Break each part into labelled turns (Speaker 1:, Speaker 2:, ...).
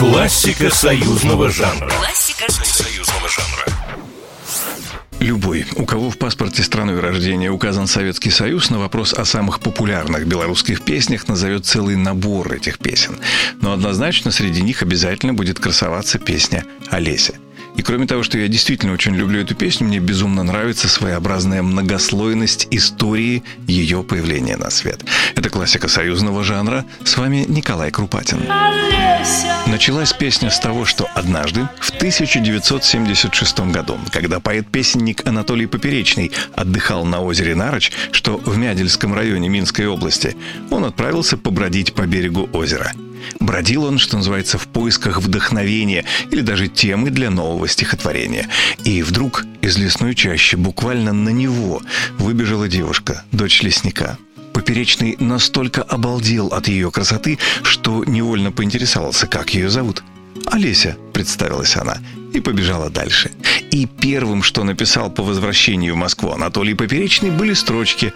Speaker 1: Классика союзного жанра.
Speaker 2: Классика союзного жанра.
Speaker 3: Любой, у кого в паспорте страны рождения указан Советский Союз, на вопрос о самых популярных белорусских песнях назовет целый набор этих песен. Но однозначно среди них обязательно будет красоваться песня «Олеся». И кроме того, что я действительно очень люблю эту песню, мне безумно нравится своеобразная многослойность истории ее появления на свет. Это классика союзного жанра. С вами Николай Крупатин. Началась песня с того, что однажды, в 1976 году, когда поэт-песенник Анатолий Поперечный отдыхал на озере Нарочь, что в Мядельском районе Минской области, он отправился побродить по берегу озера – Бродил он, что называется, в поисках вдохновения или даже темы для нового стихотворения. И вдруг из лесной чащи буквально на него выбежала девушка, дочь лесника. Поперечный настолько обалдел от ее красоты, что невольно поинтересовался, как ее зовут. «Олеся», — представилась она, и побежала дальше. И первым, что написал по возвращению в Москву Анатолий Поперечный, были строчки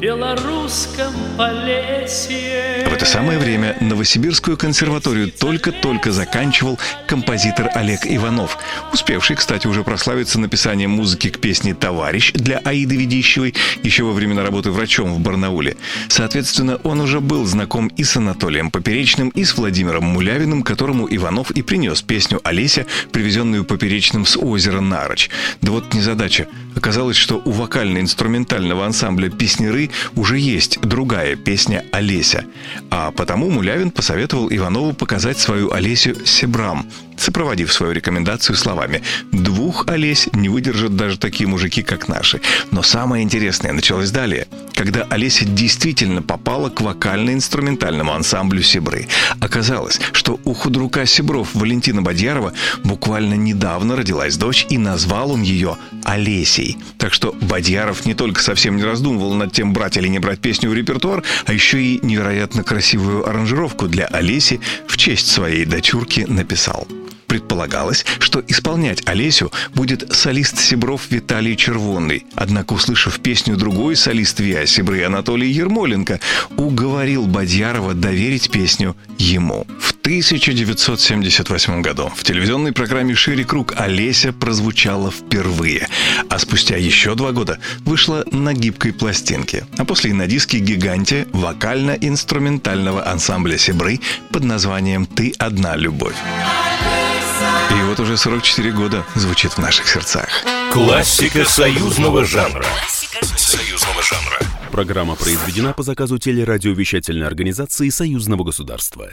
Speaker 4: белорусском полесье.
Speaker 3: В это самое время Новосибирскую консерваторию только-только заканчивал композитор Олег Иванов, успевший, кстати, уже прославиться написанием музыки к песне «Товарищ» для Аиды Ведищевой еще во времена работы врачом в Барнауле. Соответственно, он уже был знаком и с Анатолием Поперечным, и с Владимиром Мулявиным, которому Иванов и принес песню «Олеся», привезенную Поперечным с озера Нарочь. Да вот незадача. Оказалось, что у вокально-инструментального ансамбля «Песнеры» уже есть другая песня «Олеся». А потому Мулявин посоветовал Иванову показать свою Олесю Себрам, сопроводив свою рекомендацию словами «Двух Олесь не выдержат даже такие мужики, как наши». Но самое интересное началось далее, когда Олеся действительно попала к вокально-инструментальному ансамблю Себры. Оказалось, что у худрука Себров Валентина Бадьярова буквально недавно родилась дочь, и назвал он ее Олесей. Так что Бадьяров не только совсем не раздумывал над тем, брать или не брать песню в репертуар, а еще и невероятно красивую аранжировку для Олеси в честь своей дочурки написал. Предполагалось, что исполнять Олесю будет солист Сибров Виталий Червонный. Однако, услышав песню другой солист Виа Сибры Анатолий Ермоленко, уговорил Бадьярова доверить песню ему. В 1978 году в телевизионной программе «Шире круг» Олеся прозвучала впервые, а спустя еще два года вышла на гибкой пластинке, а после и на диске «Гиганте» вокально-инструментального ансамбля «Сибры» под названием «Ты одна любовь». И вот уже 44 года звучит в наших сердцах.
Speaker 1: Классика союзного жанра.
Speaker 2: Классика
Speaker 1: Союзного жанра.
Speaker 5: Программа произведена по заказу телерадиовещательной организации Союзного государства.